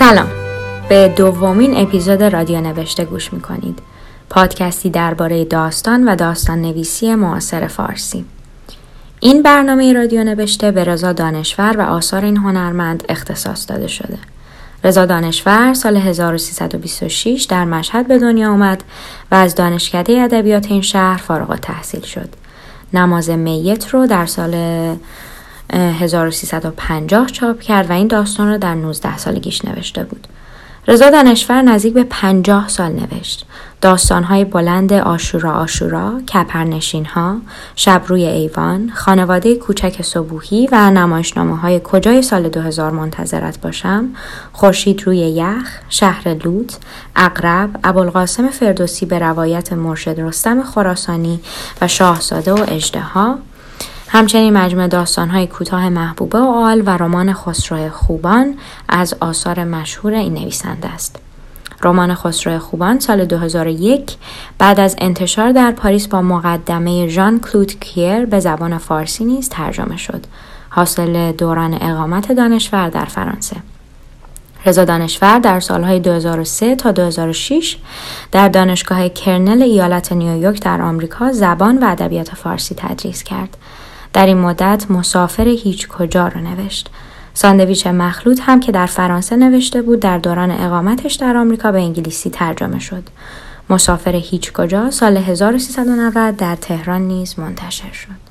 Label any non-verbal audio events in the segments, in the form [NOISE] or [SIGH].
سلام. به دومین اپیزود رادیو نوشته گوش می‌کنید. پادکستی درباره داستان و داستان نویسی معاصر فارسی. این برنامه رادیو نوشته به رضا دانشور و آثار این هنرمند اختصاص داده شده. رضا دانشور سال 1326 در مشهد به دنیا آمد و از دانشکده ادبیات این شهر فارغ تحصیل شد. نماز میت رو در سال 1350 چاپ کرد و این داستان رو در 19 سالگیش نوشته بود. رضا دانشور نزدیک به پنجاه سال نوشت. داستانهای بلند آشورا آشورا، کپرنشین ها، شب روی ایوان، خانواده کوچک صبوهی و نمایشنامه های کجای سال 2000 منتظرت باشم، خورشید روی یخ، شهر لوط، اقرب، ابوالقاسم فردوسی به روایت مرشد رستم خراسانی و شاهزاده و اجدها، همچنین مجموعه داستانهای کوتاه محبوبه و آل و رمان خسرو خوبان از آثار مشهور این نویسنده است. رمان خسرو خوبان سال 2001 بعد از انتشار در پاریس با مقدمه ژان کلود کیر به زبان فارسی نیز ترجمه شد. حاصل دوران اقامت دانشور در فرانسه. رضا دانشور در سالهای 2003 تا 2006 در دانشگاه کرنل ایالت نیویورک در آمریکا زبان و ادبیات فارسی تدریس کرد. در این مدت مسافر هیچ کجا را نوشت. ساندویچ مخلوط هم که در فرانسه نوشته بود در دوران اقامتش در آمریکا به انگلیسی ترجمه شد. مسافر هیچ کجا سال 1390 در تهران نیز منتشر شد.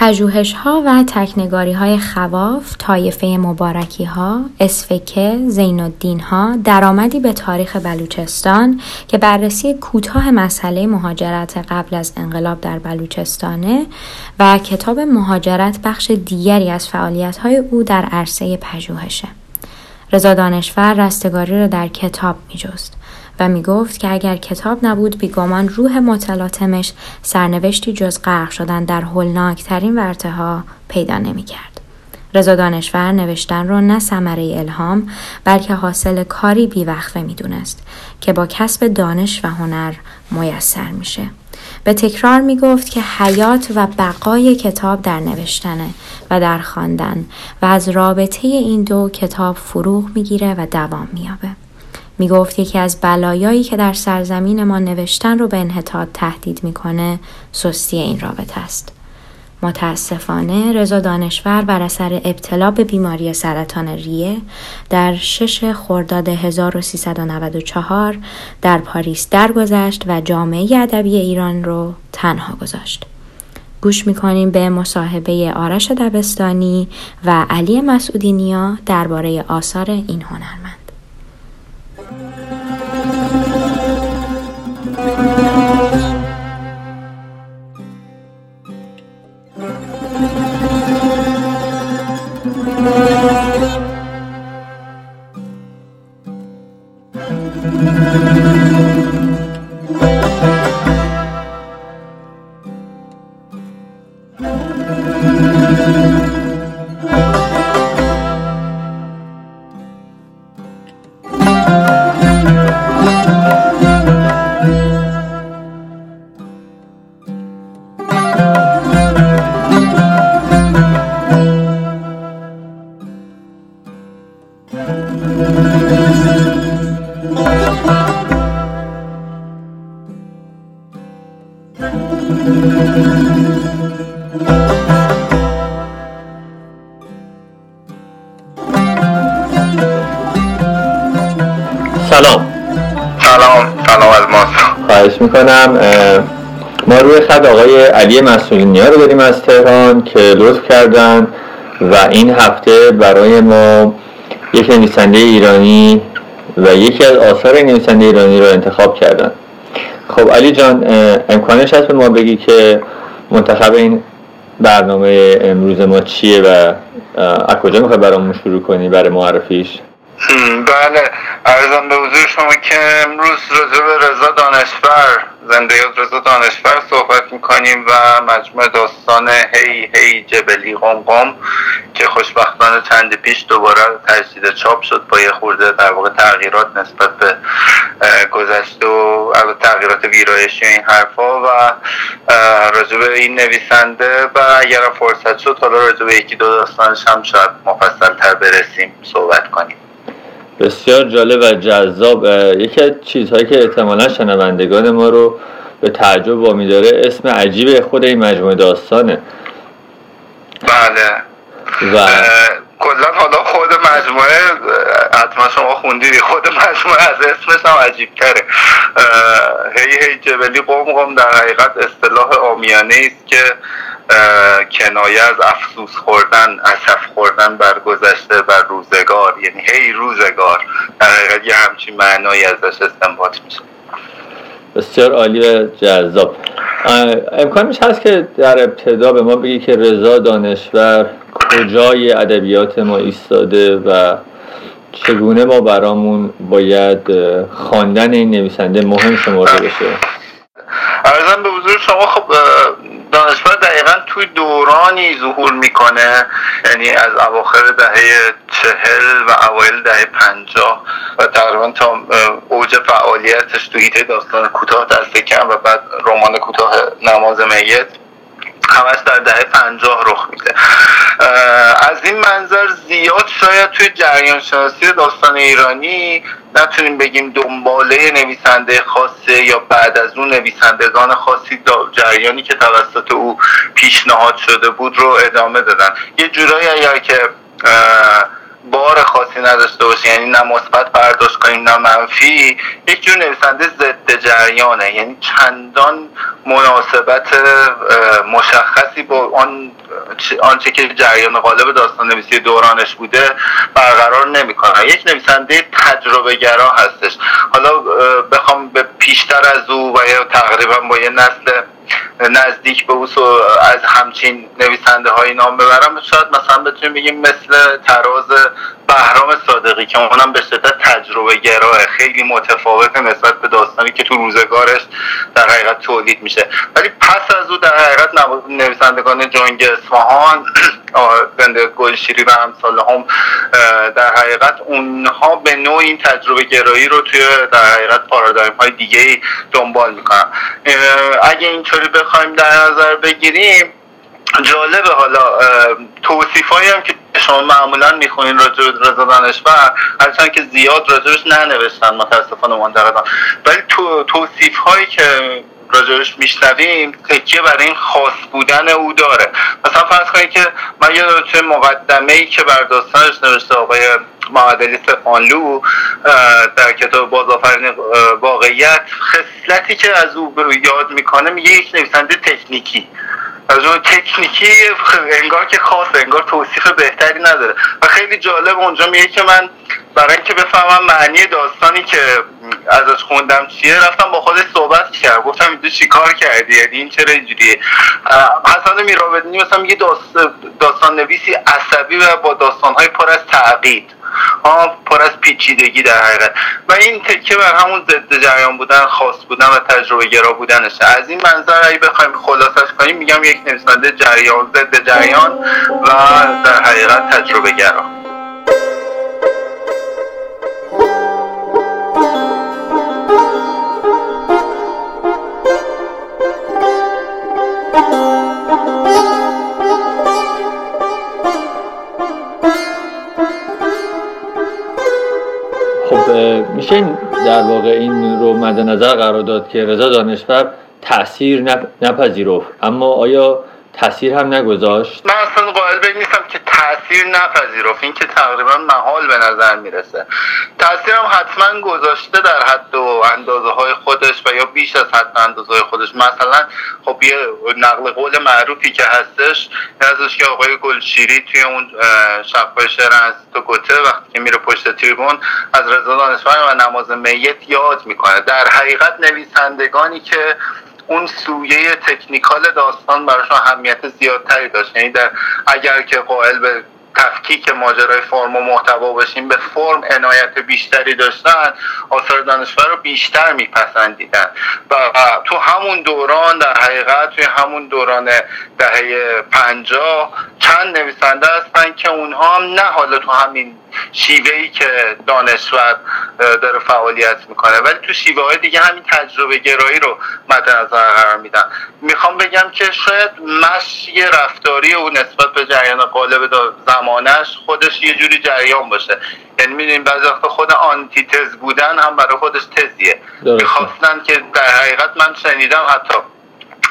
پژوهش ها و تکنگاری های خواف، طایفه مبارکی ها، اسفکه، زین الدین ها، درآمدی به تاریخ بلوچستان که بررسی کوتاه مسئله مهاجرت قبل از انقلاب در بلوچستانه و کتاب مهاجرت بخش دیگری از فعالیت های او در عرصه پژوهشه. رضا دانشور رستگاری را در کتاب می جست. و می گفت که اگر کتاب نبود بیگمان روح متلاطمش سرنوشتی جز غرق شدن در هولناکترین ورته ها پیدا نمی کرد. رضا دانشور نوشتن رو نه ثمره الهام بلکه حاصل کاری بیوقفه می دونست که با کسب دانش و هنر میسر میشه. به تکرار می گفت که حیات و بقای کتاب در نوشتنه و در خواندن و از رابطه این دو کتاب فروغ می‌گیره و دوام میابه. می گفت یکی از بلایایی که در سرزمین ما نوشتن رو به انحطاط تهدید می‌کنه سستی این رابطه است. متاسفانه رضا دانشور بر اثر ابتلا به بیماری سرطان ریه در 6 خرداد 1394 در پاریس درگذشت و جامعه ادبی ایران رو تنها گذاشت. گوش می‌کنیم به مصاحبه آرش دبستانی و علی مسعودی نیا درباره آثار این هنرمند. می‌کنم ما روی خط آقای علی مسئولینی رو داریم از تهران که لطف کردن و این هفته برای ما یک نویسنده ایرانی و یکی از آثار نویسنده ایرانی رو انتخاب کردن. خب علی جان امکانش هست به ما بگی که منتخب این برنامه امروز ما چیه و از کجا می‌خوای برامون شروع کنی برای معرفیش؟ بله. ارزم به حضور شما که امروز راجع به رضا دانشور زنده یاد رضا دانشور صحبت می‌کنیم و مجموع داستان هی هی جبلی قم قم که خوشبختانه چند پیش دوباره تجدید چاپ شد با یه خورده در واقع تغییرات نسبت به گذشته و تغییرات ویرایشی این حرفا و راجع به این نویسنده و اگر فرصت شد حالا راجع به یکی دو داستانش هم شاید مفصل تر برسیم صحبت کنیم. بسیار جالب و جذاب یکی از چیزهایی که احتمالا شنوندگان ما رو به تعجب وامی داره اسم عجیب خود این مجموعه داستانه. بله. و کلا حالا خود مجموعه حتما شما خوندیدی خود مجموعه از اسمش هم عجیب تره هی هی جبلی قوم قوم در حقیقت اصطلاح آمیانه است که کنایه از افسوس خوردن اصف خوردن بر گذشته بر روزگار. یعنی هی روزگار. در حقیقت یه همچین معنایی ازش استنباط میشه. بسیار عالی و جذاب. امکانش هست که در ابتدا به ما بگی که رضا دانشور کجای ادبیات ما ایستاده و چگونه ما برامون باید خواندن این نویسنده مهم شمرده بشه؟ ارزم به حضور شما خب دانشور دقیقا توی دورانی ظهور می‌کنه یعنی از اواخر دهه چهل و اوایل دهه پنجاه و تقریبا تا اوج فعالیتش تو هیته داستان کوتاه دست کم و بعد رمان کوتاه نماز میت همش در دهه پنجاه رخ میده. از این منظر زیاد شاید توی جریان شناسی داستان ایرانی نتونیم بگیم دنباله نویسنده خاصه یا بعد از اون نویسندگان خاصی جریانی که توسط او پیشنهاد شده بود رو ادامه دادن. یه جورایی اگر که بار خاصی نداشته باشه یعنی نه مثبت برداشت کنیم نه منفی یک جور نویسنده ضد جریانه. یعنی چندان مناسبت مشخصی با آن آنچه که جریان غالب داستان نویسی دورانش بوده برقرار نمی‌کنه. یک نویسنده تجربه گرا هستش. حالا بخوام به پیشتر از او و یا تقریبا با یه نسل نزدیک به او از همچین نویسنده های نام ببرم. شاید مثلا بتونیم بگیم مثل تراز بهرام صادقی که اونم به شدت تجربه گراه خیلی متفاوت نسبت به داستانی که تو روزگارش در حقیقت تولید میشه. ولی پس از او در حقیقت نویسندگان جنگ اصفهان زنده گلشیری و امثال هم در حقیقت اونها به نوع این تجربه گرایی رو توی در حقیقت پارادایم های دیگه دنبال می‌کنن. اگه اینطوری بخوایم در نظر بگیریم جالبه حالا توصیف هم که شما معمولا می‌خونین راجع رضا دانشور هرچند که زیاد راجبش ننوشتن متاسفانه منتقدان ولی تو توصیف هایی که راجبش میشنویم تکیه برای این خاص بودن او داره. مثلا فرض کنید که من یه مقدمه ای که بر داستانش نوشته آقای معادلی سفانلو در کتاب بازآفرین واقعیت خصلتی که از او یاد می‌کنه میگه یک نویسنده تکنیکی. از اون تکنیکی انگار که خاص انگار توصیف بهتری نداره. و خیلی جالب اونجا میگه که من برای اینکه بفهمم معنی داستانی که ازش خوندم چیه رفتم با خودش صحبت کردم. گفتم اینجا چی کار کردی؟ یعنی این چرا اینجوریه؟ حسن میرابدنی مثلا میگه داستان نویسی عصبی و با داستانهای پر از تعقید پر از پیچیدگی در حقیقت. و این تکه بر همون ضد جریان بودن خاص بودن و تجربه گرا بودنشه از این منظر اگه بخوایم خلاصش کنیم میگم یک نویسنده جریان ضد جریان و در حقیقت تجربه گرا. میشه در واقع این رو مد نظر قرار داد که رضا دانشور تاثیر نپذیرفت. اما آیا تاثیر هم نگذاشت؟ من اصلا قائل به نیستم که تاثیر نپذیرفت. این که تقریبا محال به نظر می‌رسه. تاثیر هم حتما گذاشته در حد و اندازه های خودش و یا بیش از حد اندازه های خودش. مثلا خب یه نقل قول معروفی که هستش ازش که آقای گلشیری توی اون شبهای شعر از تو گوته وقتی که میره پشت تریبون از رضا دانشور و نماز میت یاد می‌کنه. در حقیقت نویسندگانی که اون سویه تکنیکال داستان براشون اهمیت زیادتری داشت. یعنی در اگر که قائل به تفکیک ماجرای فرم و محتوا باشیم به فرم عنایت بیشتری داشتن آثار دانشور رو بیشتر میپسندیدن. و تو همون دوران در حقیقت توی همون دوران دهه پنجاه چند نویسنده هستن که اونها هم نه حالا تو همین شیوه ای که دانشور داره فعالیت می‌کنه. ولی تو شیوه های دیگه همین تجربه گرایی رو مد نظر قرار میدن. می‌خوام بگم که شاید مشی رفتاری او نسبت به جریان قالب زمانش خودش یه جوری جریان باشه. یعنی می‌دونیم بعضی وقت خود آنتیتز بودن هم برای خودش تزیه. می‌خواستن که در حقیقت من شنیدم حتی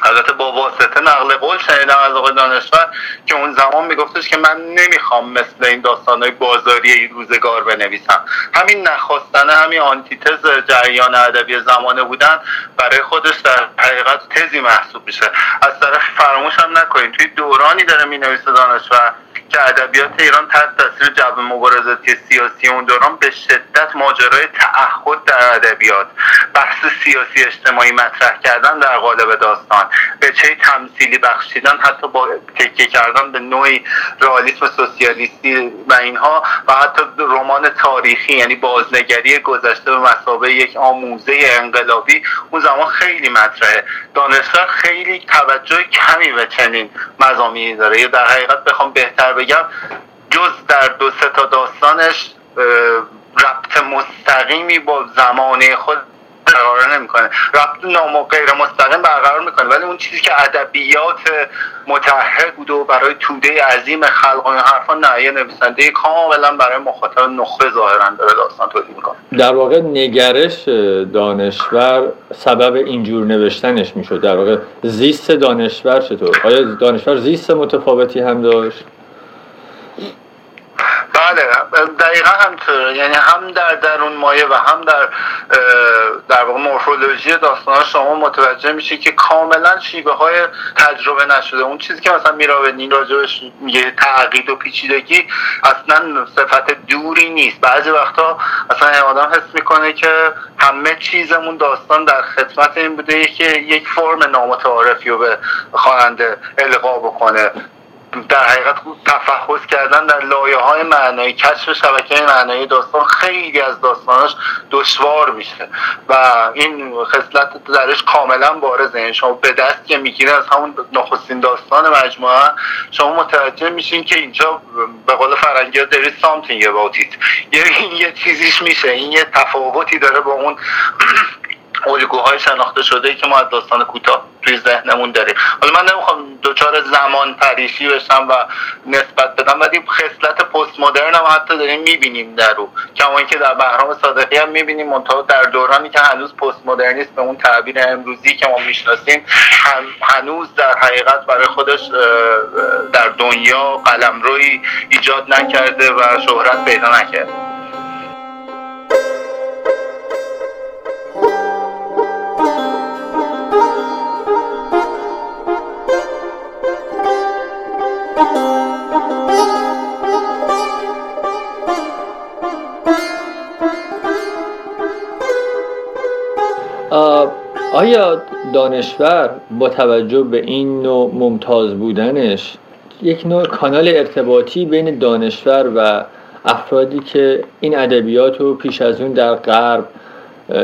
البته با واسطه نقل قول شنیدم از آقای دانشور که اون زمان میگفتش که من نمی‌خوام مثل این داستانهای بازاری روزگار بنویسم. همین نخواستنه همین آنتیتز جریان ادبی زمانه بودن برای خودش در حقیقت تزی محسوب میشه. از طرف فراموش هم نکنید توی دورانی داره می‌نویسه دانشور. که ادبیات ایران تحت تاثیر جو مبارزاتی سیاسی اون دوران به شدت ماجرای تعهد در ادبیات بحث سیاسی اجتماعی مطرح کردن در قالب داستان به چه تمثیلی بخشیدن حتی با تکیه کردن به نوعی رئالیسم سوسیالیستی و اینها و حتی رمان تاریخی یعنی بازنگری گذشته به مسابقه یک آموزه انقلابی اون زمان خیلی مطرحه. دانشور خیلی توجه کمی به چنین مزامینی داره. یا در حقیقت بخوام بهتر بگم جز در دو سه تا داستانش ربط مستقیمی با زمانه خود برقرار نمی‌کنه. ربط نام غیر مستقیم برقرار می‌کنه ولی اون چیزی که ادبیات متحد بود و برای توده عظیم خلق و حرفا نه یه نویسنده کاملا برای مخاطب نخبه ظاهرا داره داستان تولید می‌کنه. در واقع نگرش دانشور سبب اینجور نوشتنش می‌شد. در واقع زیست دانشور چطور؟ آیا دانشور زیست متفاوتی هم داشت؟ بله دقیقا همطور یعنی هم در درون مایه و هم در در واقع مورفولوژی داستان شما متوجه میشه که کاملا شیبه های تجربه نشده. اون چیزی که مثلا نین راجبش میگه تعقید و پیچیدگی اصلا صفت دوری نیست. بعضی وقتا مثلا آدم حس می‌کنه که همه چیزمون داستان در خدمت این بوده که یک فرم نامتعارفی رو به خواننده القا بکنه. در حقیقت تفحص کردن در لایه های معنایی کشف شبکه معنایی داستان خیلی از داستاناش دشوار میشه و این خصلت درش کاملا بارزه. یعنی شما به دست که می‌گیره از همون نخستین داستان مجموعه شما متوجه میشین که اینجا به قول فرنگی ها داری something about it. یه, [LAUGHS] یه چیزیش میشه. این یه تفاوتی داره با اون [CLEARS THROAT] الگوهای شناخته شده که ما از داستان کوتاه توی ذهنمون داریم. حالا من نمی‌خوام دوچار زمان پریشی بشم و نسبت بدم ولی خصلت پست مدرن هم حتی داریم می‌بینیم در رو. کما اینکه در بهرام صادقی هم می‌بینیم منتها در دورانی که هنوز پست مدرنیست به اون تعبیر امروزی که ما می‌شناسیم هنوز در حقیقت برای خودش در دنیا قلمروی ایجاد نکرده و شهرت پیدا نکرده. آیا دانشور با توجه به این نوع ممتاز بودنش یک نوع کانال ارتباطی بین دانشور و افرادی که این ادبیات رو پیش از اون در غرب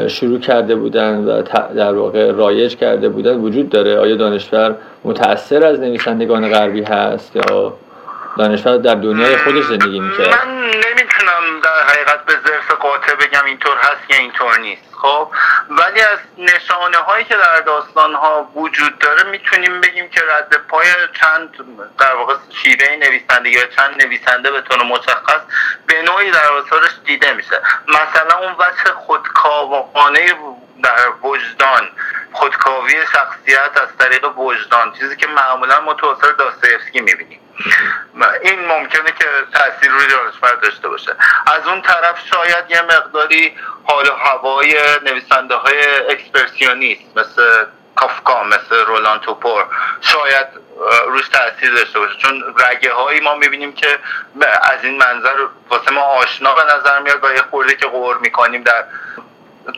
شروع کرده بودن و در واقع رایج کرده بودن وجود داره؟ آیا دانشور متأثر از نویسندگان غربی هست یا دانشور در دنیای خودش زندگی می‌کرد. من نمی‌تونم در حقیقت به ظرف قاطع بگم اینطور هست یا اینطور نیست خب؟ ولی از نشانه هایی که در داستان ها وجود داره می‌تونیم بگیم که رد پای چند در واقع شیوه نویسندگی یا چند نویسنده به طور مشخص به نوعی در آثارش دیده میشه. مثلا اون وجه خودکاوانه در وجدان خودکاوی شخصیت از طریق وجدان چیزی که معمولا ما تو اثر داستایفسکی می‌بینیم. این ممکنه که تاثیر روی دانشور داشته باشه. از اون طرف شاید یه مقداری حال و هوای نویسنده های اکسپرسیونیست مثل کافکا مثل رولان توپور شاید روش تاثیر داشته باشه. چون رگه هایی ما می‌بینیم که از این منظر واسه ما آشنا به نظر میاد و یه خورده که غور می‌کنیم در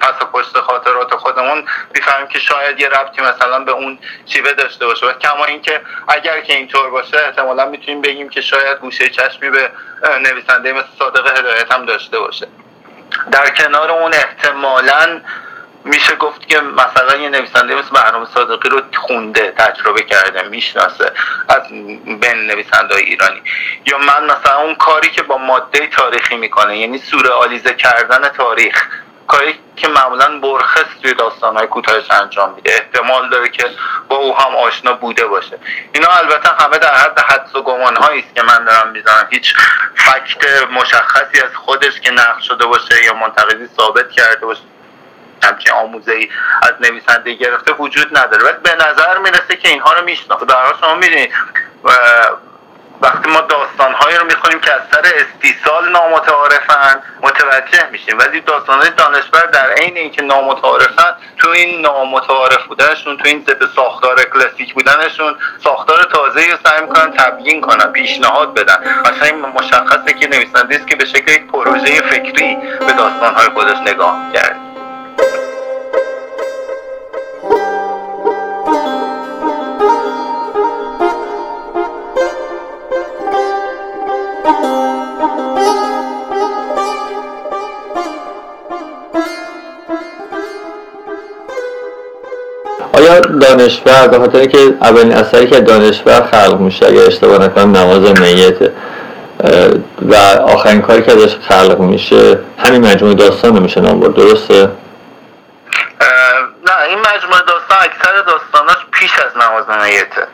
پس پشت خاطرات خودمون می‌فهمیم که شاید یه ربطی مثلا به اون شیوه داشته باشه. و کما اینکه اگر که اینطور باشه احتمالا می‌تونیم بگیم که شاید گوشه چشمی به نویسنده مثل صادق هدایت هم داشته باشه. در کنار اون احتمالا میشه گفت که مثلا یه نویسنده مثل برنامه صادقی رو خونده تجربه کرده می‌شناسه از بین نویسنده های ایرانی. یا من مثلا اون کاری که با ماده تاریخی می‌کنه یعنی سوره آلیزه کردن تاریخ کاری که معمولا برخص توی داستانهای کوتاهش انجام میده. احتمال داره که با او هم آشنا بوده باشه. اینا البته همه در حد حدس و گمان است که من دارم می‌زنم. هیچ فکت مشخصی از خودش که نقل شده باشه یا منتقدی ثابت کرده باشه همچین آموزه ای از نویسنده گرفته وجود نداره. ولی به نظر می‌رسه که اینها رو می‌شناسه. در شما می‌دونید. وقتی ما داستانهایی رو می‌خونیم که از سر استیصال نامتعارفن متوجه میشیم. ولی داستانهای دانشور در عین اینکه نامتعارفن تو این نامتعارف بودنشون تو این ضد ساختار کلاسیک بودنشون ساختار تازه رو سعی می‌کنن تبیین کنن پیشنهاد بدن. مثلا این مشخصه که نویسنده است که به شکل یک پروژه فکری به داستانهای خودش نگاه کرد دانشور به خاطر که اولین اثری که دانشور خلق میشه اگر اشتباه نکنم نماز میته و آخرین کاری که ازش خلق میشه همین مجموعه داستان رو میشه نام درسته؟ نه این مجموعه داستان اکثر داستاناش پیش از نماز میته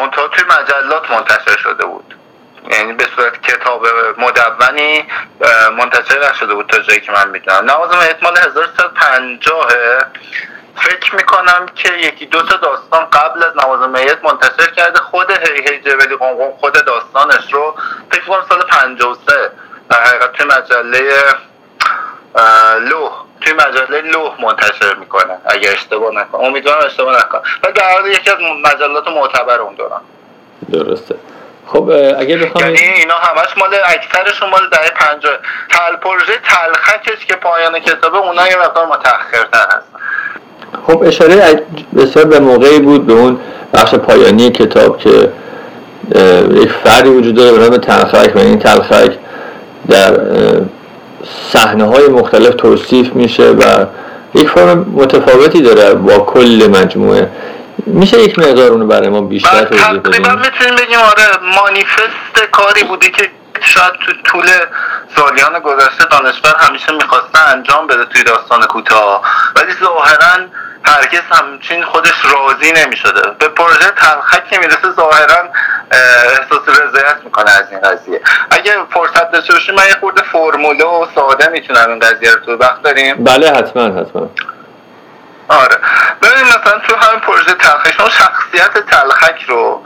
منتها توی مجلات منتشر شده بود. یعنی به صورت کتاب مدونی منتشر نشده بود تا جایی که من می‌دونم. نماز میت مال 1350 فکر می‌کنم که یکی دو تا داستان قبل از نماز میت منتشر کرده. خود هی هی جبلی قنقم خود داستانش رو فکر کنم سال 53 در حقیقت توی مجله لوح توی مجله لوح منتشر می‌کنه. اگر اشتباه نکنم. امیدوارم اشتباه نکنم. و در حال یکی از مجلات معتبر اون دوران. درسته. خب اگه بخوام یعنی اینا همش مال اکثرشون مال دهه 50 تل پروژه تلخکش که پایان کتابه اونا یه مقدار متأخرتر هستن خب اشاره بسیار به موقعی بود به اون بخش پایانی کتاب که یک فردی وجود داره به نام تلخک و این تلخک در صحنه های مختلف توصیف میشه و یک فرم متفاوتی داره با کل مجموعه. میشه یک مقدار اونو برای ما بیشتر توضیح بدیم؟ تقریبا می‌تونیم بگیم آره مانیفست کاری بوده که شاید تو طول سالیان گذشته دانشور همیشه می‌خواسته انجام بده توی داستان کوتاه. ولی ظاهرا هرگز همچین خودش راضی نمی‌شده. به پروژه تلخک که می‌رسه ظاهرا احساس رضایت می‌کنه از این قضیه. اگه فرصت داشته باشیم من یه خورده فرموله و ساده می‌تونم این قضیه رو تو وقت داریم بله حتما حتما. آره. ببینیم مثلا تو همین پروژه تلخک شما شخصیت تلخک رو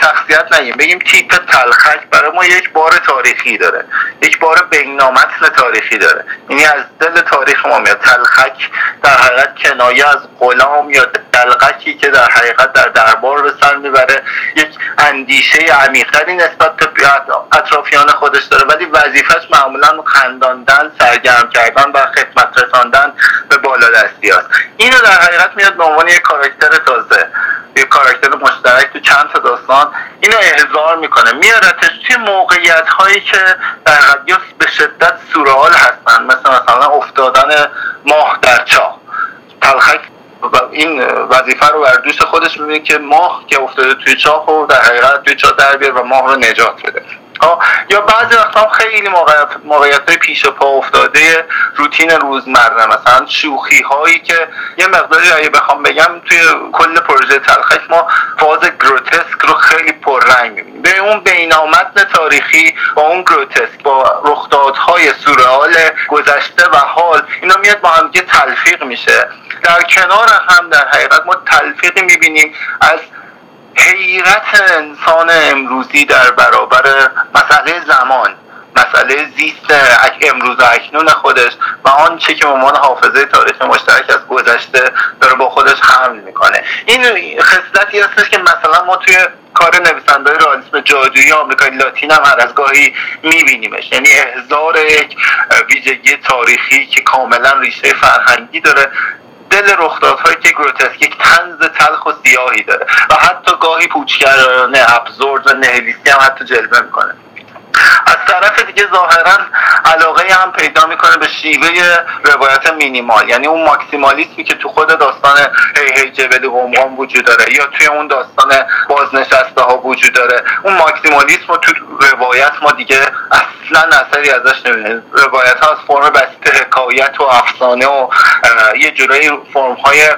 شخصیت نگیم بگیم تیپ تلخک برای ما یک بار تاریخی داره. یک بار بینامتن تاریخی داره. یعنی از دل تاریخ ما میاد. تلخک در حقیقت کنایه از غلام یا دلغکی که در حقیقت در دربار به سر می‌بره. یک اندیشه عمیقتری نسبت به اطرافیان خودش داره. ولی وظیفش معمولا خنداندن سرگرم کردن و خدمت رساندن به بالادستی هست اینو در حقیقت میاد به عنوان یک کاراکتر کاراکتر مشترک تو چند تا داستان اینو احضار می‌کنه. میارتش توی موقعیت هایی که در به شدت سورال هستن. مثل مثلا افتادن ماه در چاه. تلخک این وظیفه رو بر دوست خودش می‌بینه که ماه که افتاده توی چاه و در حقیقت توی چاه در بیار و ماه رو نجات بده. یا بعضی وقتا خیلی موقعیت, موقعیت پیش پا افتاده روتین روزمره. مثلا شوخی هایی که یه مقداری اگه بخوام بگم توی کل پروژه تلخک ما فاز گروتسک رو خیلی پررنگ می‌بینیم. به اون بینامتن تاریخی با اون گروتسک با رخدادهای سورئال گذشته و حال اینا میاد با هم تلفیق میشه. در کنار هم در حقیقت ما تلفیقی می‌بینیم از حیرت انسان امروزی در برابر مسئله زمان مسئله زیست امروز و اکنون خودش و آنچه که عنوان حافظه تاریخ مشترک از گذشته داره با خودش حمل می‌کنه. این خصلتی هستش که مثلا ما توی کار نویسنده رئالیسم جادویی آمریکای لاتین هم هر از گاهی میبینیمش. یعنی احضار یک ویژگی تاریخی که کاملا ریشه فرهنگی داره دل رخدادهایی که گروتسک یک تنز تلخ و سیاهی داره. و حتی گاهی پوچگرانه ابزورد و نهلیستی هم حتی جلوه می‌کنه. از طرف دیگه ظاهرا علاقه هم پیدا می‌کنه به شیوه روایت مینیمال. یعنی اون ماکسیمالیسمی که تو خود داستان هی هی جبل قمقام وجود داره یا توی اون داستان بازنشسته ها وجود داره. اون ماکسیمالیسم تو روایت ما دیگه اصلا اثری ازش نمی‌دونیم روایت ها از فرم بسیط حکایت و افسانه و یه جورایی فرم های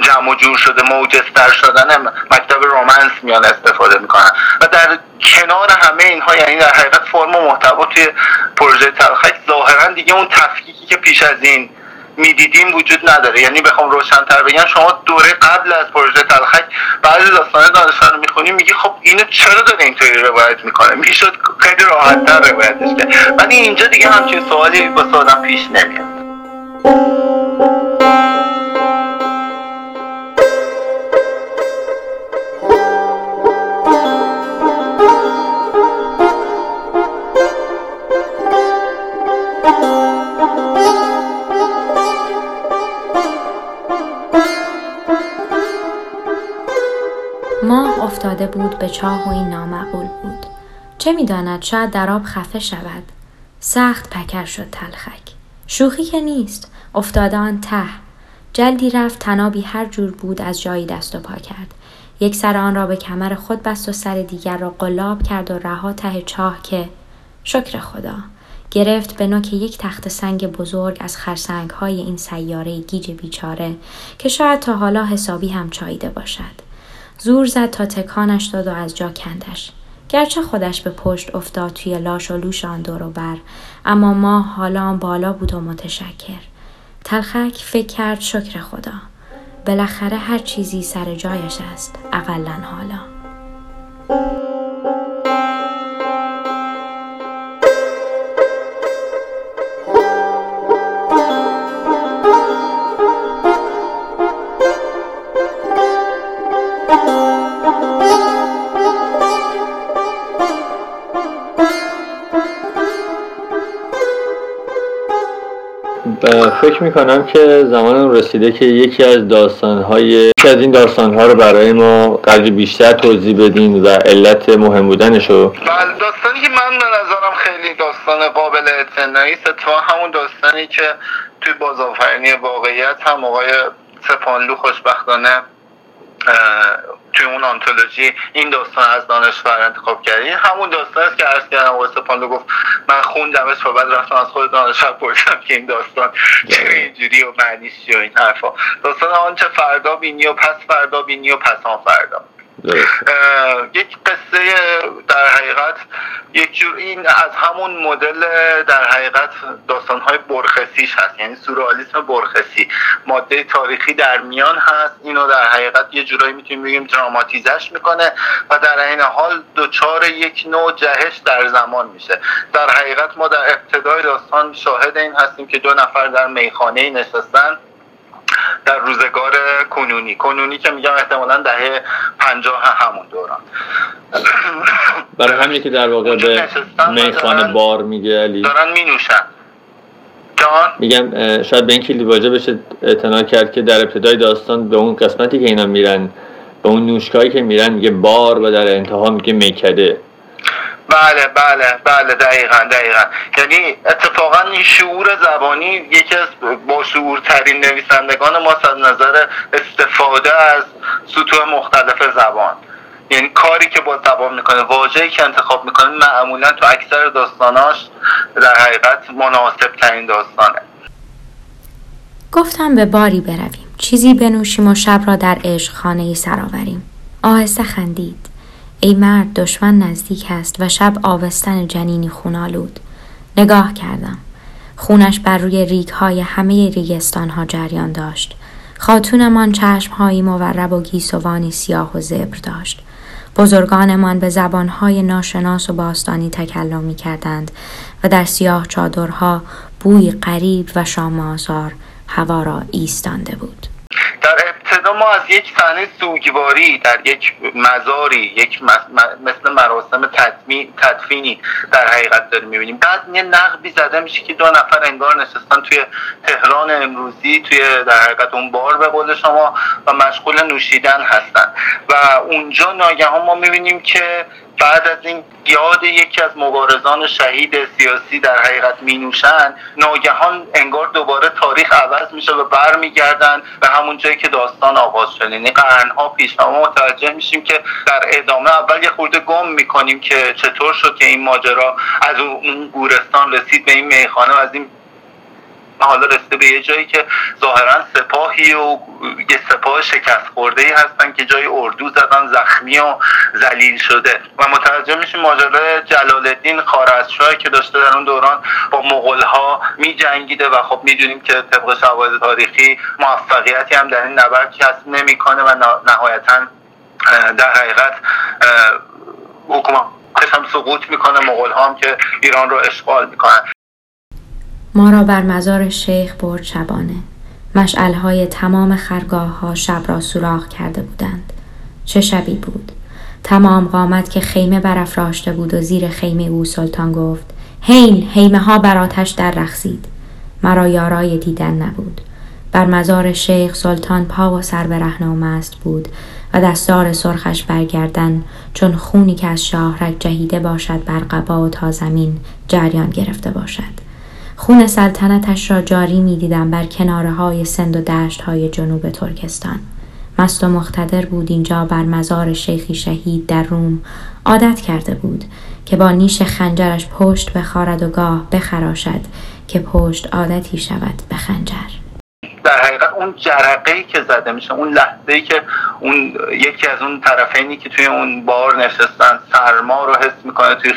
جمع و جور شده موجستر شدن مکتب رومنس میان استفاده می‌کنن. و در کنار همه اینها یعنی در حقیقت فرم و محتوا توی پروژه تلخک ظاهرا دیگه اون تفکیکی که پیش از این می‌دیدیم وجود نداره. یعنی بخوام روشنتر بگم شما دوره قبل از پروژه تلخک بعضی داستان دانشور رو می‌خونی میگی خب اینو چرا داره اینطوری روایت می‌کنه؟ می‌شد خیلی راحتتر روایتش کرد. ولی اینجا دیگه همچین سوالی با آدم پیش نمیاد. افتاده بود به چاه و این نامعقول بود. چه می‌داند؟ شاید در آب خفه شود. سخت پکر شد تلخک. شوخی که نیست. افتاده آن ته. جلدی رفت تنابی هر جور بود از جایی دست و پا کرد. یک سر آن را به کمر خود بست و سر دیگر را قلاب کرد و رها ته چاه که شکر خدا. گرفت به نوک یک تخت سنگ بزرگ از خرسنگ های این سیاره گیج بیچاره که شاید تا حالا حسابی هم چاییده باشد. زور زد تا تکانش داد و از جا کندش. گرچه خودش به پشت افتاد توی لاش و لوش آن دور و بر اما ما حالا آن بالا بود و متشکر. تلخک فکر کرد شکر خدا. بالاخره هر چیزی سر جایش است اقلا حالا. فکر می‌کنم که زمان رسیده که یکی از داستانهای یکی از این داستانها رو برای ما قدری بیشتر توضیح بدین و علت مهم بودنشو. بله داستانی که من به نظرم خیلی داستان قابل اعتنایی است. همون داستانی که توی بازآفرینی واقعیت هم آقای سپانلو خوشبختانه توی اون آنتولوژی این داستان از دانشور انتخاب کردی همون داستان است که عرض کردم آقای گفت من خوندمش و بعد رفتم از خود دانشور پرسیدم که این داستان چرا اینجوری و معنیش و این حرفا. داستان آنچه فردا بینی و پس فردا بینی و پس آن فردا. یک قصه در حقیقت یک جور این از همون مدل در حقیقت داستانهای برخسیش هست. یعنی سورالیسم برخسی ماده تاریخی در میان هست. اینو در حقیقت یه جورایی می‌تونیم بگیم دراماتیزش می‌کنه و در این حال دچار یک نوع جهش در زمان میشه. در حقیقت ما در ابتدای داستان شاهد این هستیم که دو نفر در میخانه نشستن. در روزگار کنونی. کنونی که میگم احتمالا دهه پنجاه همون دوران. برای همین که در واقع به میخانه بار میگه علی. دارن می نوشن میگم شاید به این کلی واجه بشه اعتنا کرد که در ابتدای داستان به اون قسمتی که اینا میرن به اون نوشکایی که میرن میگه بار و در انتها میگه میکده. بله بله بله دقیقا دقیقا. یعنی اتفاقا این شعور زبانی یکی از با شعورترین نویسندگان ما از نظر استفاده از سطوح مختلف زبان. یعنی کاری که با زبان می‌کنه واژه‌ای که انتخاب می‌کنه معمولا تو اکثر داستاناش در حقیقت مناسب ترین داستانه. گفتم به باری برویم. چیزی بنوشیم و شب را در عشق خانه ای آهسته خندید. ای مرد دشمن نزدیک است و شب آوستن جنینی خونالود نگاه کردم. خونش بر روی ریگ های همه ریگستان ها جریان داشت. خاتونمان چشم هایی مورب و گیسوانی سیاه و زبر داشت. بزرگانمان به زبانهای ناشناس و باستانی تکلم می کردند و در سیاه چادرها بوی غریب و شامازار هوا را ایستانده بود. در ابتدا ما از یک صحنه سوگواری در یک مزاری یک مثل مراسم تدفینی در حقیقت داریم می‌بینیم. بعد یه نقبی زده میشه که دو نفر انگار نشستن توی تهران امروزی توی در حقیقت اون بار به قول شما و مشغول نوشیدن هستن. و اونجا ناگهان ما می‌بینیم که بعد از این یاد یکی از مبارزان شهید سیاسی در حقیقت می نوشن ناگهان انگار دوباره تاریخ عوض میشه و برمیگردن به همون جایی که داستان آغاز شد. یعنی قرنها پیش ما متوجه میشیم که در ادامه اول یه خورده گم می‌کنیم که چطور شد که این ماجرا از اون گورستان رسید به این میخانه و از این حالا رسیده به یه جایی که ظاهرا سپاهی و یه سپاه شکست خورده ای هستن که جای اردو زدن زخمی و ذلیل شده. و متوجه میشیم ماجرای جلال الدین خارزشاه که داشته در اون دوران با مغول ها می جنگیده و خب می‌دونیم که طبق شواهد تاریخی موفقیتی هم در این نبرد کسب نمی‌کنه و نهایتا در حقیقت حکومتش هم سقوط می‌کنه. مغول هم که ایران رو اشغال می‌کنن. ما را بر مزار شیخ برد شبانه. مشعلهای تمام خرگاه ها شب را سوراخ کرده بودند. چه شبی بود؟ تمام قامت که خیمه برافراشته بود و زیر خیمه او سلطان گفت هین هیمه ها بر آتش در رخصید مرا یارای دیدن نبود. بر مزار شیخ سلطان پا و سر به است بود و دستار سرخش برگردن چون خونی که از شاهرک جهیده باشد بر قبا و تا زمین جریان گرفته باشد. خون سلطنتش را جاری می دیدم بر کناره های سند و دشت های جنوب ترکستان. مست و مختدر بود اینجا بر مزار شیخی شهید در روم عادت کرده بود که با نیش خنجرش پشت بخارد و گاه بخراشد که پشت عادتی شود به خنجر در حقیقت اون جرقه ای که زده میشه اون لحظه ای که اون یکی از اون طرفینی که توی اون بار نشستن سرما رو حس می‌کنه توی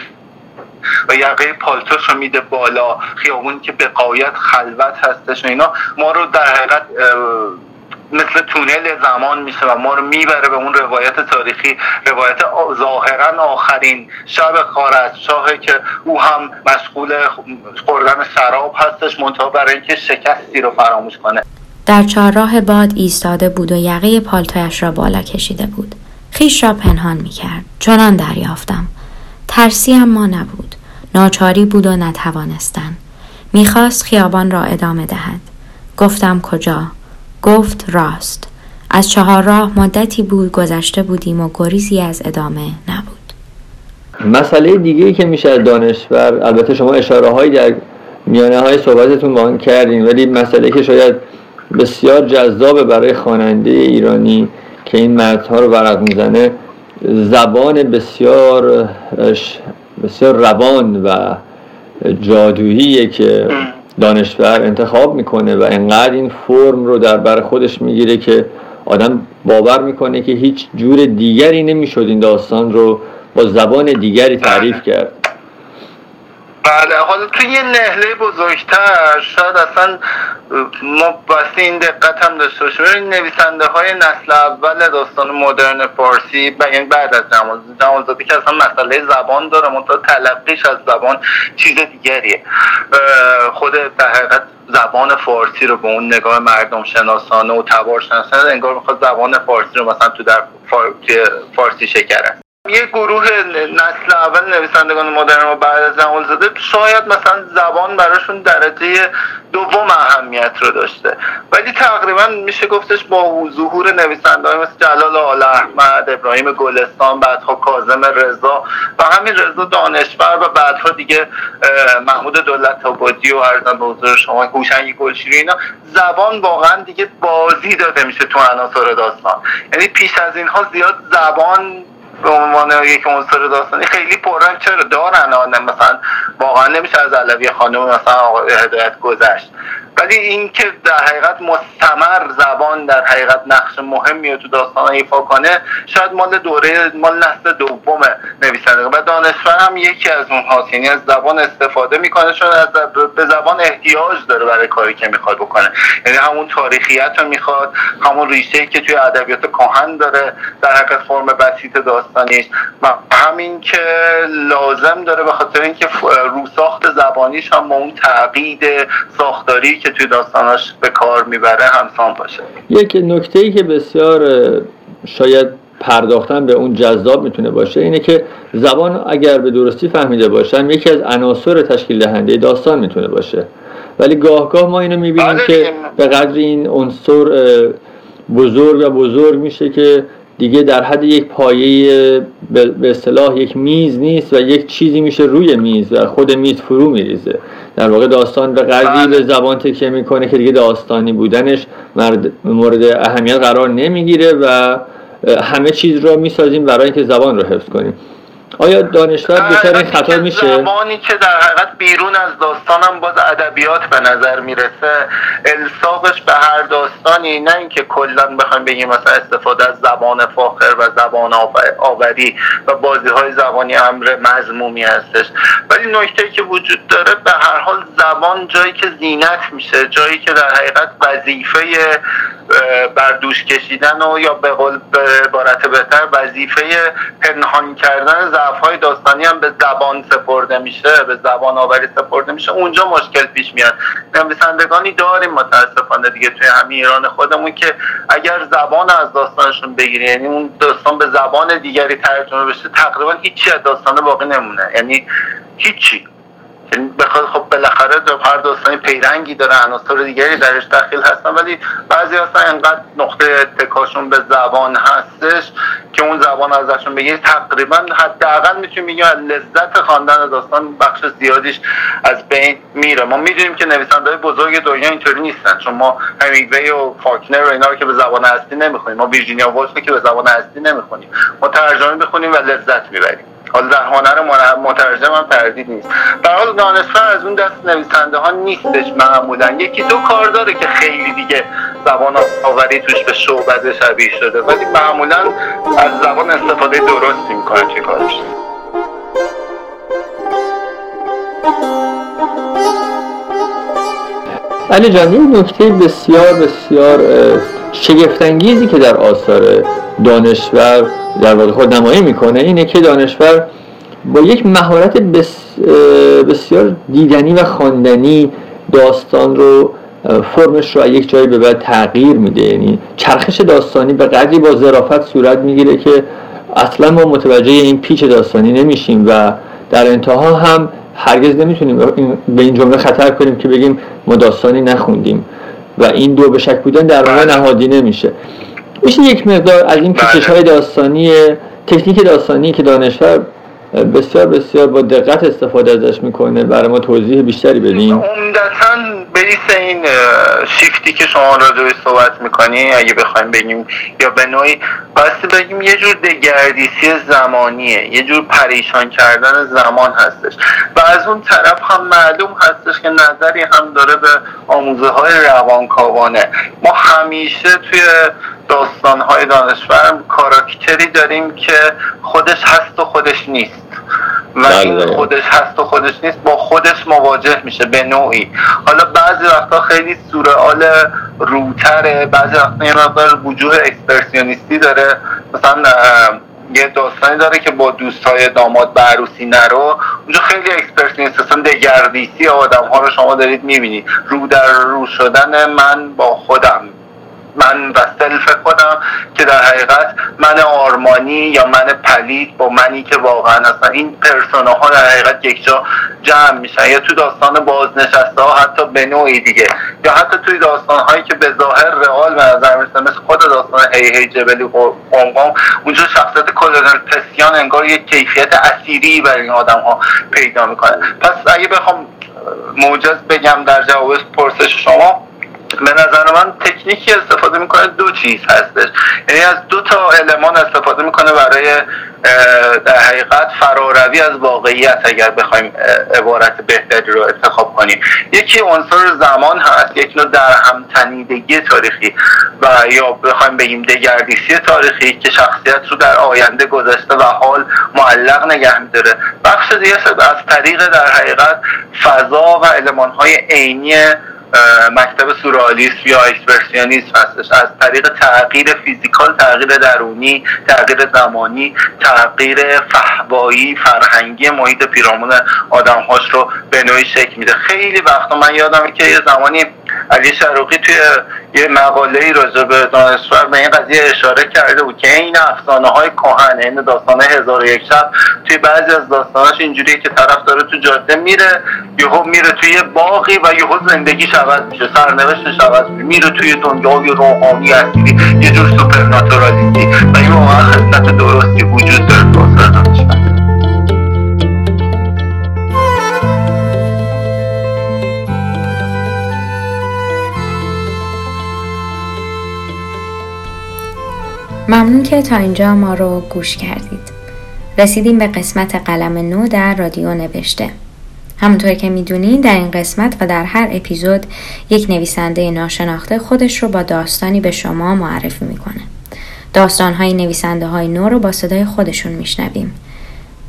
و یقه پالتوش رو میده بالا. خیابون که به قایت خلوت هستش اینا. ما رو در حقیقت مثل تونل زمان میشه و ما رو می‌بره به اون روایت تاریخی. روایت ظاهرا آخرین شب خارزشاهه که او هم مشغول خوردن شراب هستش منتها برای اینکه شکستی رو فراموش کنه. در چهارراه باد ایستاده بود و یقه پالتویش را بالا کشیده بود. خیش را پنهان می‌کرد. چنان دریافتم. ترسی ما نبود. ناچاری بود و نتوانستن می‌خواست خیابان را ادامه دهد. گفتم کجا؟ گفت راست. از چهار راه مدتی بود گذشته بودیم و گریزی از ادامه نبود. مسئله دیگه ای که میشه دانشور البته شما اشاره هایی در میانه های صحبتتون با کردین ولی مسئله که شاید بسیار جذابه برای خواننده ایرانی که این مردها رو ورق می‌زنه زبان بسیار بسیار روان و جادوییه که دانشور انتخاب می‌کنه و انقدر این فرم رو در بر خودش می‌گیره که آدم باور می‌کنه که هیچ جور دیگری نمی‌شد این داستان رو با زبان دیگری تعریف کرد. بله حالا توی یه نهله بزرگتر شاید اصلا ما بسته این دقت هم داشته باشیم. نویسنده های نسل اول داستان مدرن فارسی یعنی بعد از جمالزادی که اصلا مسئله زبان داره منتها تلقیش از زبان چیز دیگریه. خود در حقیقت زبان فارسی رو به اون نگاه مردم شناسانه و تبار شناسانه انگار می‌خواد زبان فارسی رو مثلا تو در فارسی شکره یه گروه نسل اول نویسندگان مدرن و بعد از زمان زده شاید مثلا زبان براشون درجه دوم اهمیت رو داشته. ولی تقریبا میشه گفتش با ظهور نویسنده مثل جلال آل احمد ابراهیم گلستان بعدها کازم رضا و همین رضا دانشور و بعدها دیگه محمود دولت آبادی و ارزم به حضور شما هوشنگ گلشیری اینا زبان واقعا دیگه بازی داده میشه تو عناصر داستان. یعنی پیش از اینها زیاد زبان به عنوان یک عنصر داستانی خیلی پررنگ چرا دارن مثلا واقعا نمیشه از علوی خانم مثلا هدایت گذشت. ولی اینکه در حقیقت مستمر زبان در حقیقت نقش مهمی رو تو داستان ایفا کنه شاید مال دوره مال نسل دوم نویسنده. و دانشور هم یکی از اونهاست. یعنی از زبان استفاده می‌کنه چون از به زبان احتیاج داره برای کاری که می‌خواد بکنه. یعنی همون تاریخیت رو می‌خواد همون ریشه که توی ادبیات کهن داره در حقیقت فرم بسیط داستانیش و همین که لازم داره به خاطر اینکه روساخت زبانیش هم با اون تعقید ساختاری که توی داستاناش به کار می‌بره همسان باشه. یک نکته ای که بسیار شاید پرداختن به اون جذاب می‌تونه باشه اینه که زبان اگر به درستی فهمیده باشن یکی از عناصر تشکیل دهنده داستان می‌تونه باشه. ولی گاهگاه ما اینو می‌بینیم بله که به قدر این عنصر بزرگ و بزرگ میشه که دیگه در حد یک پایه به اصطلاح یک میز نیست و یک چیزی میشه روی میز و خود میز فرو میریزه. در واقع داستان به قدری به زبان تکیه می‌کنه که دیگه داستانی بودنش مورد اهمیت قرار نمی‌گیره و همه چیز رو می‌سازیم برای اینکه زبان رو حفظ کنیم. آیا دانشور دچار این خطا میشه؟ زمانی که در حقیقت بیرون از داستانم باز ادبیات به نظر می‌رسه الساقش به هر داستانی نه اینکه کلا بخوایم بگیم مثلا استفاده از زبان فاخر و زبان آوری و بازی های زبانی امر مضمومی هستش. ولی نکته که وجود داره به هر حال زبان جایی که زینت میشه جایی که در حقیقت وظیفه بر دوش کشیدن و یا به قول به عبارت بهتر وظیفه پنهان کردن ضعف های داستانی هم به زبان سپرده میشه به زبان آوری سپرده میشه. اونجا مشکل پیش میاد. نویسندگانی داریم متاسفانه دیگه توی همین ایران خودمون که اگر زبان از داستانشون بگیری یعنی اون داستان به زبان دیگری ترجمه بشه تقریبا هیچی از داستان باقی نمونه. یعنی هیچی. بخواد خب بالاخره هر داستانی پیرنگی داره عناصر دیگری درش داخل هستن ولی بعضی اصلا انقدر نقطه اتکاشون به زبان هستش که اون زبان ازشون بگیری تقریبا حداقل می‌تونیم بگیم لذت خواندن داستان بخش زیادیش از بین میره. ما می‌دونیم که نویسنده بزرگ دنیا اینطوری نیستن چون ما همینگوی و فاکنر و اینا رو که به زبان اصلی نمی‌خونیم. ما ویرجینیا وولف که به زبان اصلی نمی‌خونیم. ما ترجمه بخونیم و لذت می‌بریم. حالا در هنر مترجم هم تردید نیست. در حال دانشور از اون دست نویسنده ها نیستش معمولا. یکی دو کار داره که خیلی دیگه زبان آوری توش به شعبده شبیه شده. ولی معمولا از زبان استفاده درستی می‌کنه چه کارش. علی جان این نکته بسیار بسیار شگفتانگیزی که در آثار دانشور در واقع خود نمایی می‌کنه اینه که دانشور با یک مهارت بسیار دیدنی و خواندنی داستان رو فرمش رو یک جایی به بعد تغییر میده. یعنی چرخش داستانی به قدری با ظرافت صورت می‌گیره که اصلا ما متوجه این پیچ داستانی نمیشیم و در انتها هم هرگز نمی‌تونیم به این جمله خطر کنیم که بگیم ما داستانی نخوندیم و این دو به شک بودن در واقع نهادی نمیشه. میشه یک مقدار از این پیچش های داستانی تکنیک داستانی که دانشور بسیار بسیار با دقت استفاده ازش می‌کنه. برای ما توضیح بیشتری بدیم عمدتا بیس این شیفتی که شما راجعش صحبت می‌کنی اگه بخوایم بگیم یا به نوعی باستی بگیم یه جور دگردیسی زمانیه یه جور پریشان کردن زمان هستش. و از اون طرف هم معلوم هستش که نظری هم داره به آموزه های روانکاوانه. ما همیشه توی داستانهای دانشور کاراکتری داریم که خودش هست و خودش نیست. و این بله. خودش هست و خودش نیست با خودش مواجه میشه به نوعی. حالا بعضی وقتا خیلی سورئال روتره بعضی وقتا یه مقدار وجوه اکسپرسیونیستی داره. مثلا یه داستانی داره که با دوستای داماد به عروسی نرو. اونجا خیلی اکسپرسیونیست اصلا دگردیسی آدم ها رو شما دارید می‌بینید. رو در رو شدن من با خودم. من و self خودم که در حقیقت من آرمانی یا من پلید با منی که واقعا هستن. این ها در حقیقت یک جا جمع میشن. یا تو داستان بازنشسته ها حتی به نوعی دیگه. یا حتی توی داستان هایی که به ظاهر رئال به نظر مثل خود داستان هی هی جبلی قوم اونجا شخصیت کلونل پسیان انگار یک کیفیت اسیری برای این آدم ها پیدا می‌کنه. پس اگه بخوام موجز بگم در جواب پرسش شما به نظر من تکنیکی استفاده می‌کنه دو چیز هستش. یعنی از دو تا المان استفاده می‌کنه برای در حقیقت فراروی از واقعیت اگر بخوایم عبارت بهتری رو انتخاب کنیم. یکی عنصر زمان هست یک نوع در هم تنیدگی تاریخی و یا بخوایم بگیم دگردیسی تاریخی که شخصیت رو در آینده گذشته و حال معلق نگه میداره. بخش دیگه از طریق در حقیقت فضا و علمان های عینی مکتب سورالیسم یا اکسپرسیونیسم هستش. از طریق تغییر فیزیکال تغییر درونی تغییر زمانی تغییر فهوایی فرهنگی محیط پیرامون آدمهاش رو به نوعی شکل میده. خیلی وقتا من یادمه که یه زمانی علی شروقی توی یه مقاله ای راجع به دانشور به این قضیه اشاره کرده بود که این افسانه های کهن این داستانه هزار و یک شب توی بعضی از داستاناش اینجوریه که طرف داره تو جاده میره یهو میره توی باقی و یهو زندگی عوض میشه سرنوشتش عوض میشه میره توی دنیای روحانی هستی یه جور سوپرناتورالیتی و این واقعا خصلت درستی وجود داره. ممنون که تا اینجا ما رو گوش کردید. رسیدیم به قسمت قلم نو در رادیو نوشته. همونطور که می‌دونین در این قسمت و در هر اپیزود یک نویسنده ناشناخته خودش رو با داستانی به شما معرفی می‌کنه. داستانهای نویسنده های نو رو با صدای خودشون میشنویم.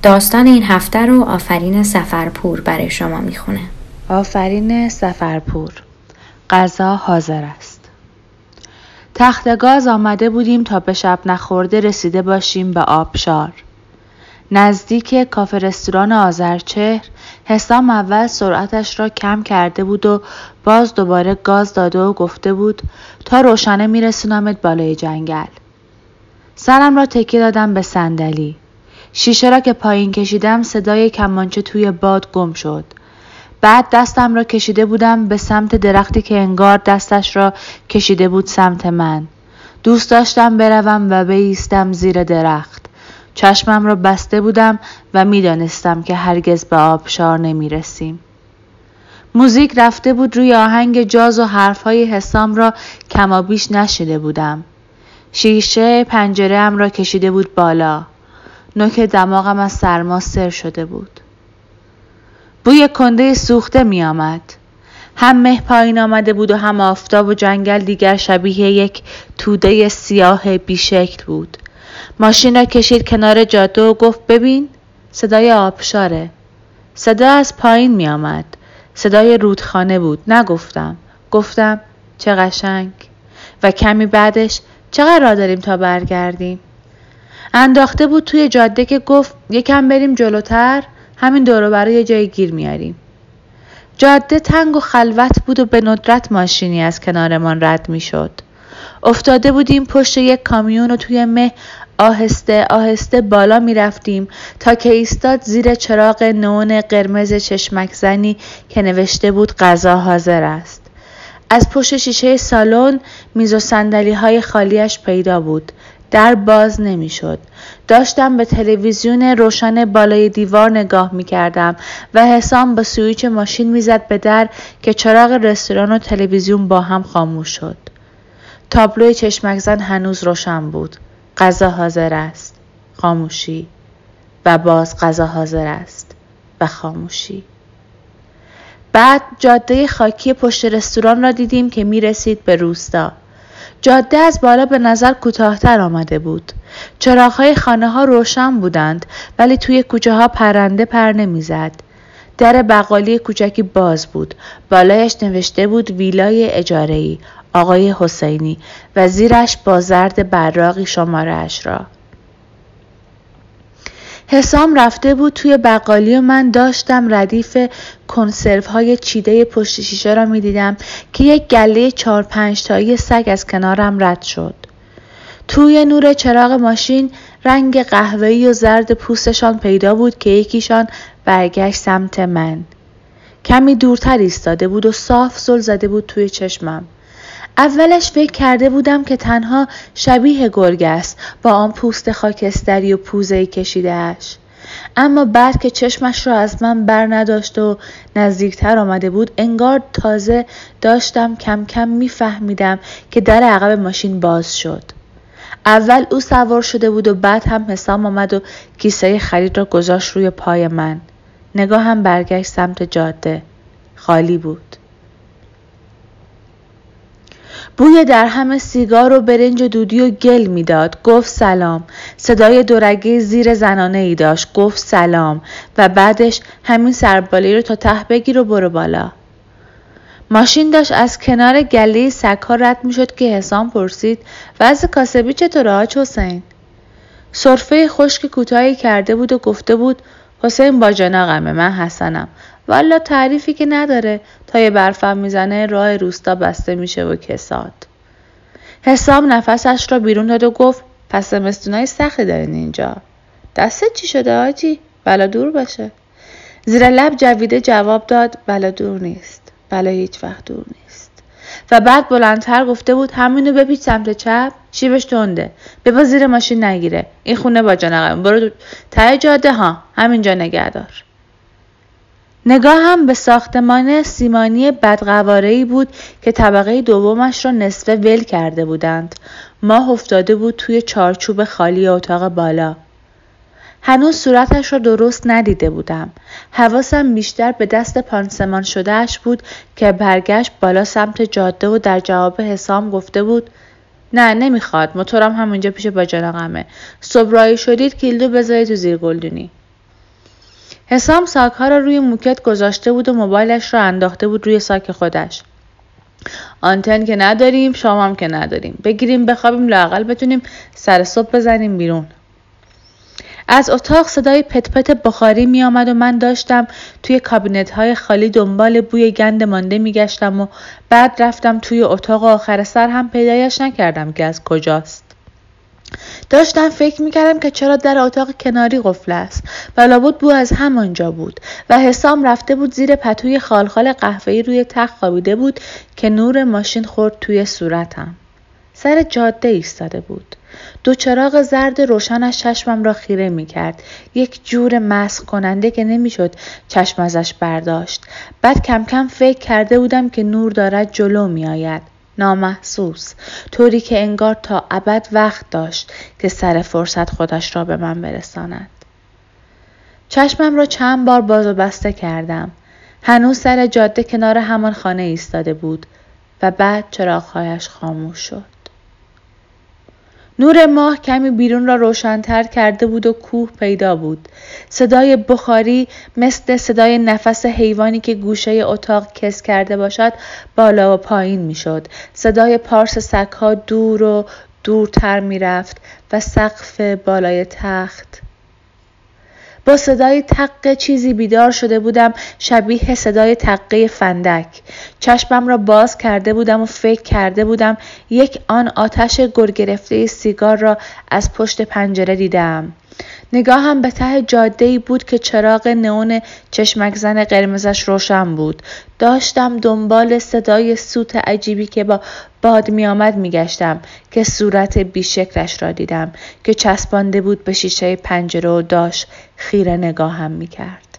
داستان این هفته رو آفرین سفرپور برای شما می‌خونه. آفرین سفرپور غذا حاضر است. تخت گاز آمده بودیم تا به شب نخورده رسیده باشیم به آبشار. نزدیک کافه رستوران آذرچهر حسام اول سرعتش را کم کرده بود و باز دوباره گاز داده و گفته بود تا روشنه میرسونمت بالای جنگل. سرم را تکیه دادم به صندلی. شیشه را که پایین کشیدم صدای کمانچه توی باد گم شد. بعد دستم را کشیده بودم به سمت درختی که انگار دستش را کشیده بود سمت من. دوست داشتم بروم و بیستم زیر درخت. چشمم را بسته بودم و می‌دانستم که هرگز به آبشار نمی رسیم. موزیک رفته بود روی آهنگ جاز و حرفهای حسام را کمابیش نشیده بودم. شیشه پنجره را کشیده بود بالا. نوک دماغم از سرما سر شده بود. بوی کنده سوخته می آمد. هم مه پایین آمده بود و هم آفتاب و جنگل دیگر شبیه یک توده سیاه بیشکل بود. ماشین را کشید کنار جاده و گفت ببین صدای آبشاره. صدا از پایین می آمد. صدای رودخانه بود. نگفتم. گفتم چه قشنگ. و کمی بعدش چقدر را داریم تا برگردیم؟ انداخته بود توی جاده که گفت یکم بریم جلوتر همین دورو برای یه جای گیر میاریم جاده تنگ و خلوت بود و به ندرت ماشینی از کنارمان رد می‌شد افتاده بودیم پشت یک کامیون و توی مه آهسته آهسته بالا می رفتیم تا که ایستاد زیر چراغ نون قرمز چشمک زنی که نوشته بود غذا حاضر است. از پشت شیشه سالن میز و سندلی های خالیش پیدا بود. در باز نمی‌شد. داشتم به تلویزیون روشن بالای دیوار نگاه می کردم و حسام با سویچ ماشین می‌زد به در که چراغ رستوران و تلویزیون با هم خاموش شد. تابلوی چشمک زن هنوز روشن بود. غذا حاضر است. خاموشی. و باز غذا حاضر است. و خاموشی. بعد جاده خاکی پشت رستوران را دیدیم که می رسید به روستا. جاده از بالا به نظر کوتاهتر آمده بود. چراغهای خانه ها روشن بودند ولی توی کوچه ها پرنده پر نمی‌زد. در بقالی کوچکی باز بود. بالایش نوشته بود ویلای اجارهی آقای حسینی و زیرش با زرد براقی شماره را. حسام رفته بود توی بقالی و من داشتم ردیف کنسرو های چیده پشت شیشه را می دیدم که یک گله چهار پنج تایی سگ از کنارم رد شد. توی نور چراغ ماشین رنگ قهوه‌ای و زرد پوستشان پیدا بود که یکیشان برگشت سمت من. کمی دورتر ایستاده بود و صاف زل زده بود توی چشمم. اولش فکر کرده بودم که تنها شبیه گرگ است با آن پوست خاکستری و پوزه کشیدهش. اما بعد که چشمش را از من بر نداشت و نزدیکتر آمده بود انگار تازه داشتم کم کم میفهمیدم که در عقب ماشین باز شد. اول او سوار شده بود و بعد هم حسام آمد و کیسه خرید را گذاشت روی پای من. نگاه هم برگشت سمت جاده. خالی بود. بوی در همه سیگار و برنج و دودی و گل می‌داد. گفت سلام. صدای دورگه زیر زنانه ای داشت. گفت سلام. و بعدش همین سربالی رو تا ته بگیر و برو بالا. ماشین داشت از کنار گله سگها رد می‌شد که حسام پرسید وضع کاسبی چطور آج حسین؟ صرفه خشک کوتاهی کرده بود و گفته بود حسین با جناقمه من حسنم. والا تعریفی که نداره. تا یه برفم می‌زنه راه روستا بسته میشه و کساد. حسام نفسش را بیرون داد و گفت پس مستونای سختی دارین اینجا. دستت چی شده آجی؟ بلا دور باشه. زیر لب جویده جواب داد بلا دور نیست. بلا هیچ وقت دور نیست. و بعد بلندتر گفته بود همینو بپیچ سمت چپ شیبش تنده. ببا زیر ماشین نگیره. این خونه با جانقم برو ته جاده ها. همینجا نگهدار. نگاه هم به ساختمان سیمانی بدقوارهی بود که طبقه دومش را نصفه ول کرده بودند. ماه افتاده بود توی چارچوب خالی اتاق بالا. هنوز صورتش را درست ندیده بودم. حواسم بیشتر به دست پانسمان شدهش بود که برگشت بالا سمت جاده و در جواب حسام گفته بود نه نمی‌خواد موتورم همونجا پیش باجاناقمه صبرایی شدید کیلدو بذارید تو زیر گلدونی حسام ساکها را روی موکت گذاشته بود و موبایلش را انداخته بود روی ساک خودش. آنتن که نداریم شامم که نداریم. بگیریم بخوابیم لاقل بتونیم سر صبح بزنیم بیرون. از اتاق صدای پت پت بخاری می آمد و من داشتم توی کابینت های خالی دنبال بوی گند مانده می گشتم و بعد رفتم توی اتاق آخر سر هم پیدایش نکردم که از کجاست. داشتم فکر می‌کردم که چرا در اتاق کناری قفل است و لابد بو از همانجا بود و حسام رفته بود زیر پتوی خالخال قهوه‌ای روی تخت خوابیده بود که نور ماشین خورد توی صورتم سر جاده ایستاده بود دو چراغ زرد روشنش چشمم را خیره می کرد. یک جور مسخ کننده که نمی‌شد چشم ازش برداشت. بعد کم کم فکر کرده بودم که نور دارد جلو می آید. نامحسوس طوری که انگار تا ابد وقت داشت که سر فرصت خودش را به من برساند. چشمم را چند بار باز و بسته کردم. هنوز سر جاده کنار همان خانه ایستاده بود و بعد چراغهایش خاموش شد. نور ماه کمی بیرون را روشنتر کرده بود و کوه پیدا بود. صدای بخاری مثل صدای نفس حیوانی که گوشه اتاق کس کرده باشد بالا و پایین می‌شد. صدای پارس سگها دور و دورتر می‌رفت و سقف بالای تخت با صدای تق چیزی بیدار شده بودم شبیه صدای تقه فندک چشمم را باز کرده بودم و فکر کرده بودم یک آن آتش گرگرفته سیگار را از پشت پنجره دیدم نگاهم به ته جاده ای بود که چراغ نئون چشمک زن قرمزش روشن بود. داشتم دنبال صدای سوت عجیبی که با باد می آمد می گشتم که صورت بیشکلش را دیدم که چسبانده بود به شیشه پنجره و داشت خیره نگاهم می کرد.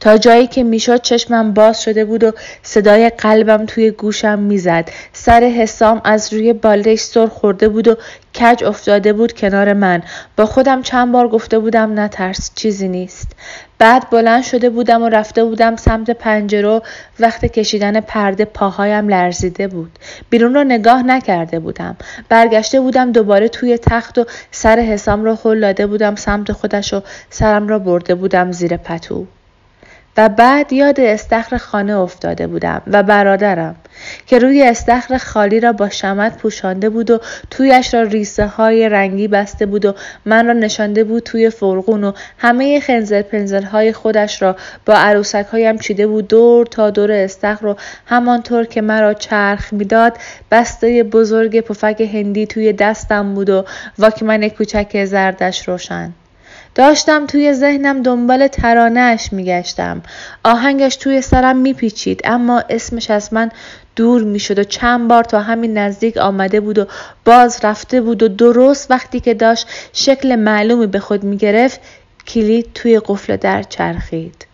تا جایی که می‌شد چشمم باز شده بود و صدای قلبم توی گوشم می‌زد. سر حسام از روی بالش سر خورده بود و کج افتاده بود کنار من. با خودم چند بار گفته بودم نترس چیزی نیست. بعد بلند شده بودم و رفته بودم سمت پنجره وقت کشیدن پرده پاهایم لرزیده بود. بیرون را نگاه نکرده بودم. برگشته بودم دوباره توی تخت و سر حسام را خل داده بودم سمت خودش و سرم را برده بودم زیر پتو. و بعد یاد استخر خانه افتاده بودم و برادرم که روی استخر خالی را با شمت پوشانده بود و تویش را ریسه های رنگی بسته بود و من را نشانده بود توی فرغون و همه خنزر پنزل های خودش را با عروسک هایم چیده بود دور تا دور استخر و همانطور که مرا چرخ می‌داد بسته بزرگ پفک هندی توی دستم بود و واکمن کوچک زردش روشن. داشتم توی ذهنم دنبال ترانهش میگشتم. آهنگش توی سرم میپیچید اما اسمش از من دور می‌شد و چند بار تا همین نزدیک آمده بود و باز رفته بود و درست وقتی که داشت شکل معلومی به خود می‌گرفت کلید توی قفل در چرخید.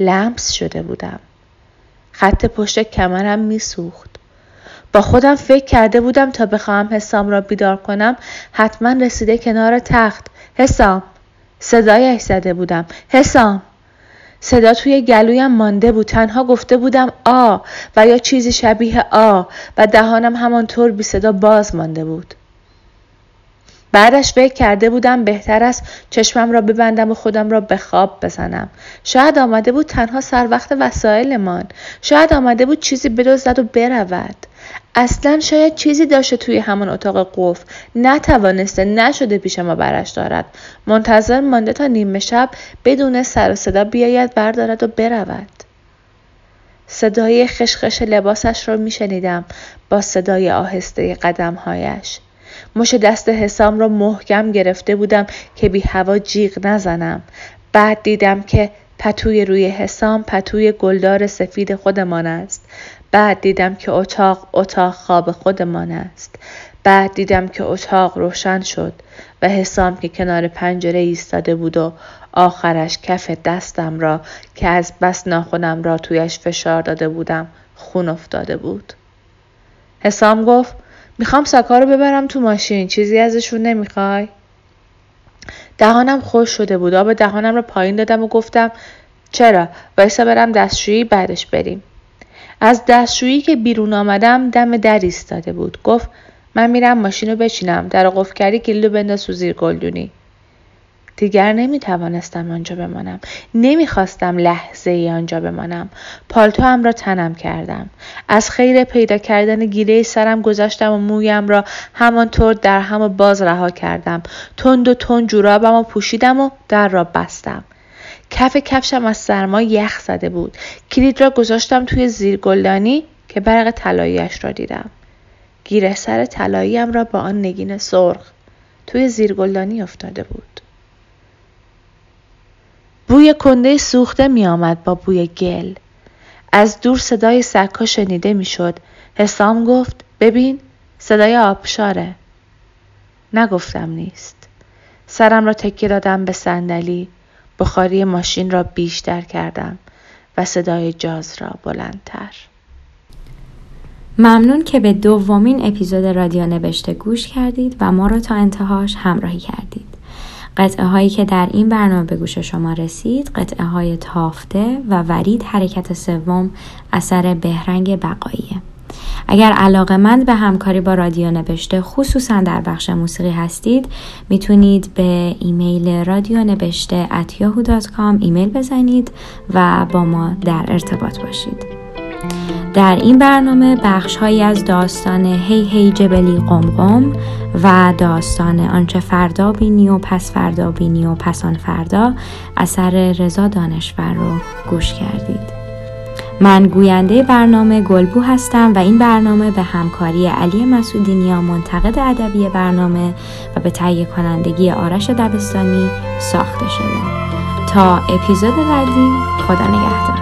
لمس شده بودم. خط پشت کمرم میسوخت. با خودم فکر کرده بودم تا بخواهم حسام را بیدار کنم حتما رسیده کنار تخت. حسام! صدایش زده بودم. حسام صدا توی گلویم مانده بود. تنها گفته بودم آ و یا چیزی شبیه آ و دهانم همانطور بی صدا باز مانده بود. بعدش فکر کرده بودم بهتر است چشمم را ببندم و خودم را به خواب بزنم. شاید آمده بود تنها سر وقت وسایلمان. شاید آمده بود چیزی بدزدد و برود. اصلا شاید چیزی داشته توی همون اتاق قفل. نتوانسته نشده پیش ما برش دارد. منتظر مانده تا نیمه شب بدون سر و صدا بیاید بردارد و برود. صدای خشخش لباسش را میشنیدم. با صدای آهسته قدمهایش. مش دست حسام را محکم گرفته بودم که بی هوا جیغ نزنم. بعد دیدم که پتوی روی حسام پتوی گلدار سفید خودمان است. بعد دیدم که اتاق اتاق خواب خودمان است. بعد دیدم که اتاق روشن شد و حسام که کنار پنجره ایستاده بود و آخرش کف دستم را که از بس ناخونم را تویش فشار داده بودم خون افتاده بود. حسام گفت می‌خوام سکا رو ببرم تو ماشین. چیزی ازشون نمی‌خوای؟ دهانم خوش شده بود. آب دهانم رو پایین دادم و گفتم چرا؟ وایسا برم دستشویی بعدش بریم. از دستشویی که بیرون آمدم دم در ایستاده بود. گفت من میرم ماشین رو بچینم. در قفل کردی کلیدو بنداز تو زیر گلدونی. دیگر نمی توانستم آنجا بمانم. نمی‌خواستم لحظه ای آنجا بمانم. پالتو هم را تنم کردم. از خیر پیدا کردن گیره سرم گذاشتم و مویم را همانطور در هم باز رها کردم. تند و تند جورابم و پوشیدم و در را بستم. کف کفشم از سرما یخ زده بود. کلید را گذاشتم توی زیر گلدانی که برق طلاییاش را دیدم. گیره سر طلاییم را با آن نگین سرخ توی زیرگلدانی افتاده بود. بوی کنده سوخته می آمد با بوی گل. از دور صدای سکا شنیده می شد. حسام گفت ببین صدای آبشاره. نگفتم نیست. سرم را تکیه دادم به صندلی. بخاری ماشین را بیشتر کردم و صدای جاز را بلندتر. ممنون که به دومین اپیزود رادیو نوشته گوش کردید و ما را تا انتهاش همراهی کردید. قطعه هایی که در این برنامه به گوش شما رسید قطعه های تافته و ورید حرکت سوم اثر بهرنگ بقاییه. اگر علاقه مند به همکاری با رادیو نوشته خصوصا در بخش موسیقی هستید می‌تونید به ایمیل رادیو yahoo.com ایمیل بزنید و با ما در ارتباط باشید. در این برنامه بخش هایی از داستان هی هی جبلی قمقم و داستان آنچه فردا بینی و پس فردا بینی و پسان فردا اثر رضا دانشور رو گوش کردید. من گوینده برنامه گلبو هستم و این برنامه به همکاری علی مسعودی نیا منتقد ادبی برنامه و به تهیه کنندگی آرش دبستانی ساخته شده. تا اپیزود بعدی خدا نگهدار.